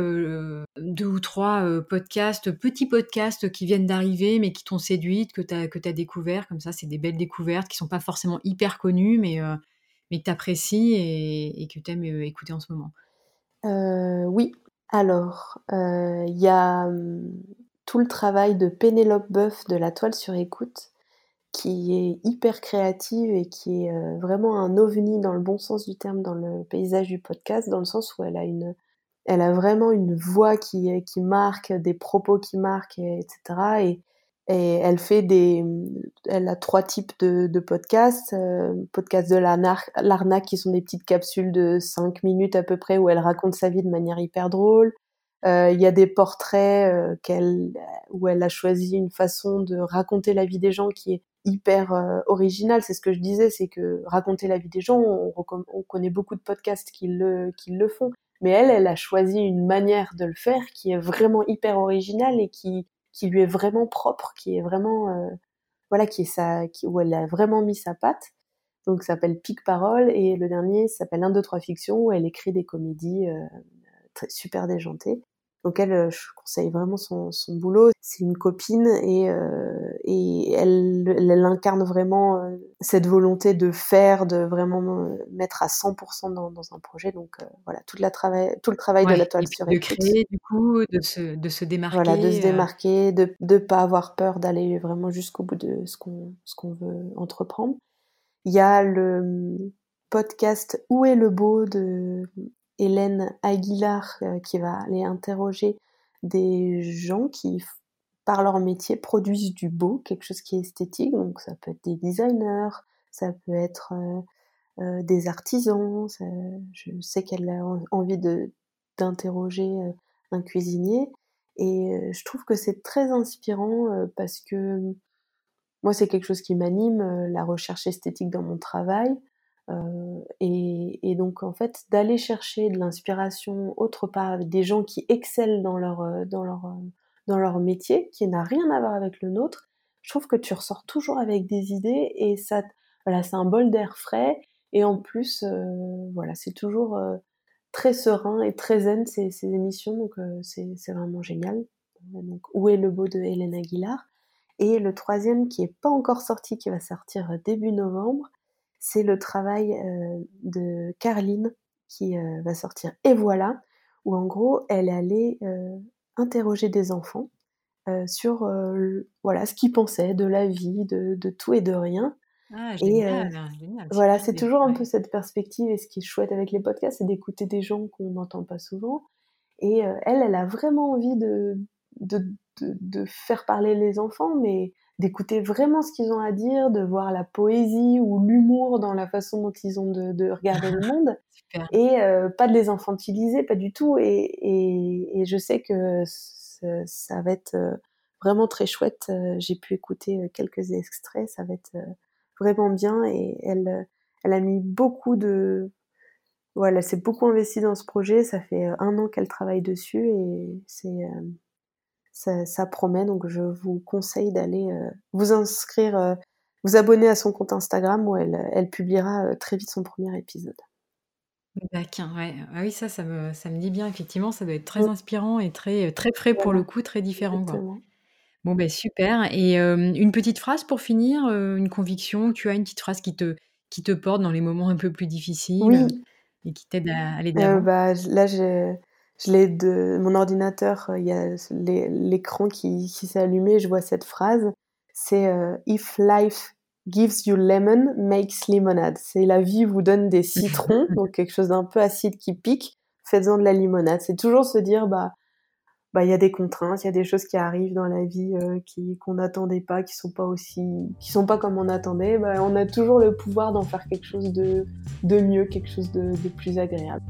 deux ou trois podcasts, petits podcasts qui viennent d'arriver, mais qui t'ont séduite, que tu as, découvert? Comme ça, c'est des belles découvertes qui sont pas forcément hyper connues, mais mais que tu apprécies et, que tu aimes euh, écouter en ce moment euh, Oui. Alors, euh, il y a hum, tout le travail de Pénélope Boeuf de la toile sur écoute qui est hyper créative et qui est vraiment un ovni dans le bon sens du terme dans le paysage du podcast, dans le sens où elle a une, elle a vraiment une voix qui, qui marque, des propos qui marquent, etc. Et et elle fait des, elle a trois types de, de podcasts, euh, podcasts de l'arnaque qui sont des petites capsules de 5 minutes à peu près où elle raconte sa vie de manière hyper drôle. Euh, il y a des portraits euh, qu'elle, où elle a choisi une façon de raconter la vie des gens qui est hyper euh, originale. C'est ce que je disais, c'est que raconter la vie des gens, on, on, connaît beaucoup de podcasts qui le, qui le font, mais elle, elle a choisi une manière de le faire qui est vraiment hyper originale et qui qui lui est vraiment propre, qui est vraiment euh, voilà, qui est sa, qui, où elle a vraiment mis sa patte. Donc ça s'appelle Pic Parole et le dernier s'appelle 1 2 3 fiction où elle écrit des comédies euh, super déjantées. Donc elle, je conseille vraiment son, son boulot. C'est une copine et, euh, et elle, elle, incarne vraiment cette volonté de faire, de vraiment mettre à 100% dans, dans un projet. Donc voilà, toute la travail, tout le travail de la toile sur De créer, du coup, de se, de se démarquer. Voilà, de se démarquer, de ne pas avoir peur d'aller vraiment jusqu'au bout de ce qu'on qu'on veut entreprendre. Il y a le podcast Où est le beau de Hélène Aguilar euh, qui va aller interroger des gens qui, par leur métier, produisent du beau, quelque chose qui est esthétique. Donc ça peut être des designers, ça peut être euh, euh, des artisans. je sais qu'elle a envie d'interroger un cuisinier et je trouve que c'est très inspirant parce que moi c'est quelque chose qui m'anime, la recherche esthétique dans mon travail. Euh, et, donc en fait d'aller chercher de l'inspiration autre part des gens qui excellent dans leur euh, dans leur euh, dans leur métier qui n'a rien à voir avec le nôtre je trouve que tu ressors toujours avec des idées et ça voilà c'est un bol d'air frais. Et en plus voilà c'est toujours très serein et très zen ces, ces émissions. Donc c'est vraiment génial. Donc où est le beau de Hélène Aguilar? Et le troisième qui est pas encore sorti qui va sortir début novembre c'est le travail de Caroline qui va sortir. Et voilà, où en gros, elle allait interroger des enfants sur voilà ce qu'ils pensaient de la vie, de, tout et de rien. Ah, génial, Voilà, c'est toujours un peu cette perspective. Et ce qui est chouette avec les podcasts, c'est d'écouter des gens qu'on n'entend pas souvent. Et elle, elle a vraiment envie de, de, faire parler les enfants, mais d'écouter vraiment ce qu'ils ont à dire, de voir la poésie ou l'humour dans la façon dont ils ont de, regarder le monde, et euh, pas de les infantiliser, pas du tout. Et, je sais que ça, va être euh, vraiment très chouette. Euh, j'ai pu écouter quelques extraits, ça va être vraiment bien. Et elle, elle a mis beaucoup de, voilà, elle s'est beaucoup investie dans ce projet. Ça fait un an qu'elle travaille dessus et c'est ça, promet. Donc je vous conseille d'aller euh, vous inscrire, euh, vous abonner à son compte Instagram où elle, elle publiera euh, très vite son premier épisode. D'accord, ouais. Ah oui, ça, ça me, ça me dit bien. Effectivement, ça doit être très inspirant et très, très frais pour le coup, très différent. Bon, ben super. Et une petite phrase pour finir, une conviction, tu as une petite phrase qui te, qui te porte dans les moments un peu plus difficiles et qui t'aide à aller d'avant. bah, là, j'ai je l'ai de mon ordinateur, euh, il y a l'écran qui, qui s'est allumé, je vois cette phrase. C'est euh, If life gives you lemon, makes limonade. C'est la vie vous donne des citrons, donc quelque chose d'un peu acide qui pique, faites-en de la limonade. C'est toujours se dire, bah, bah, il y a des contraintes, il y a des choses qui arrivent dans la vie euh, qui qu'on n'attendait pas, qui sont pas aussi, qui sont pas comme on attendait. Bah, on a toujours le pouvoir d'en faire quelque chose de, de mieux, quelque chose de, de plus agréable.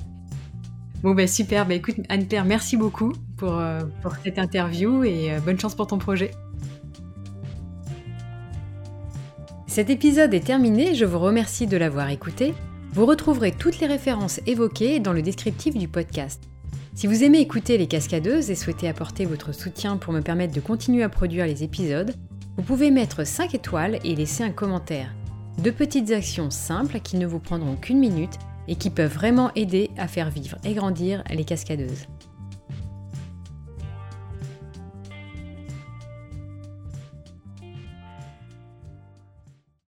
Bon, bah super. Bah écoute, Anne-Claire, merci beaucoup pour, euh, pour cette interview et euh, bonne chance pour ton projet. Cet épisode est terminé, je vous remercie de l'avoir écouté. Vous retrouverez toutes les références évoquées dans le descriptif du podcast. Si vous aimez écouter les cascadeuses et souhaitez apporter votre soutien pour me permettre de continuer à produire les épisodes, vous pouvez mettre 5 étoiles et laisser un commentaire. Deux petites actions simples qui ne vous prendront qu'une minute et qui peuvent vraiment aider à faire vivre et grandir les cascadeuses.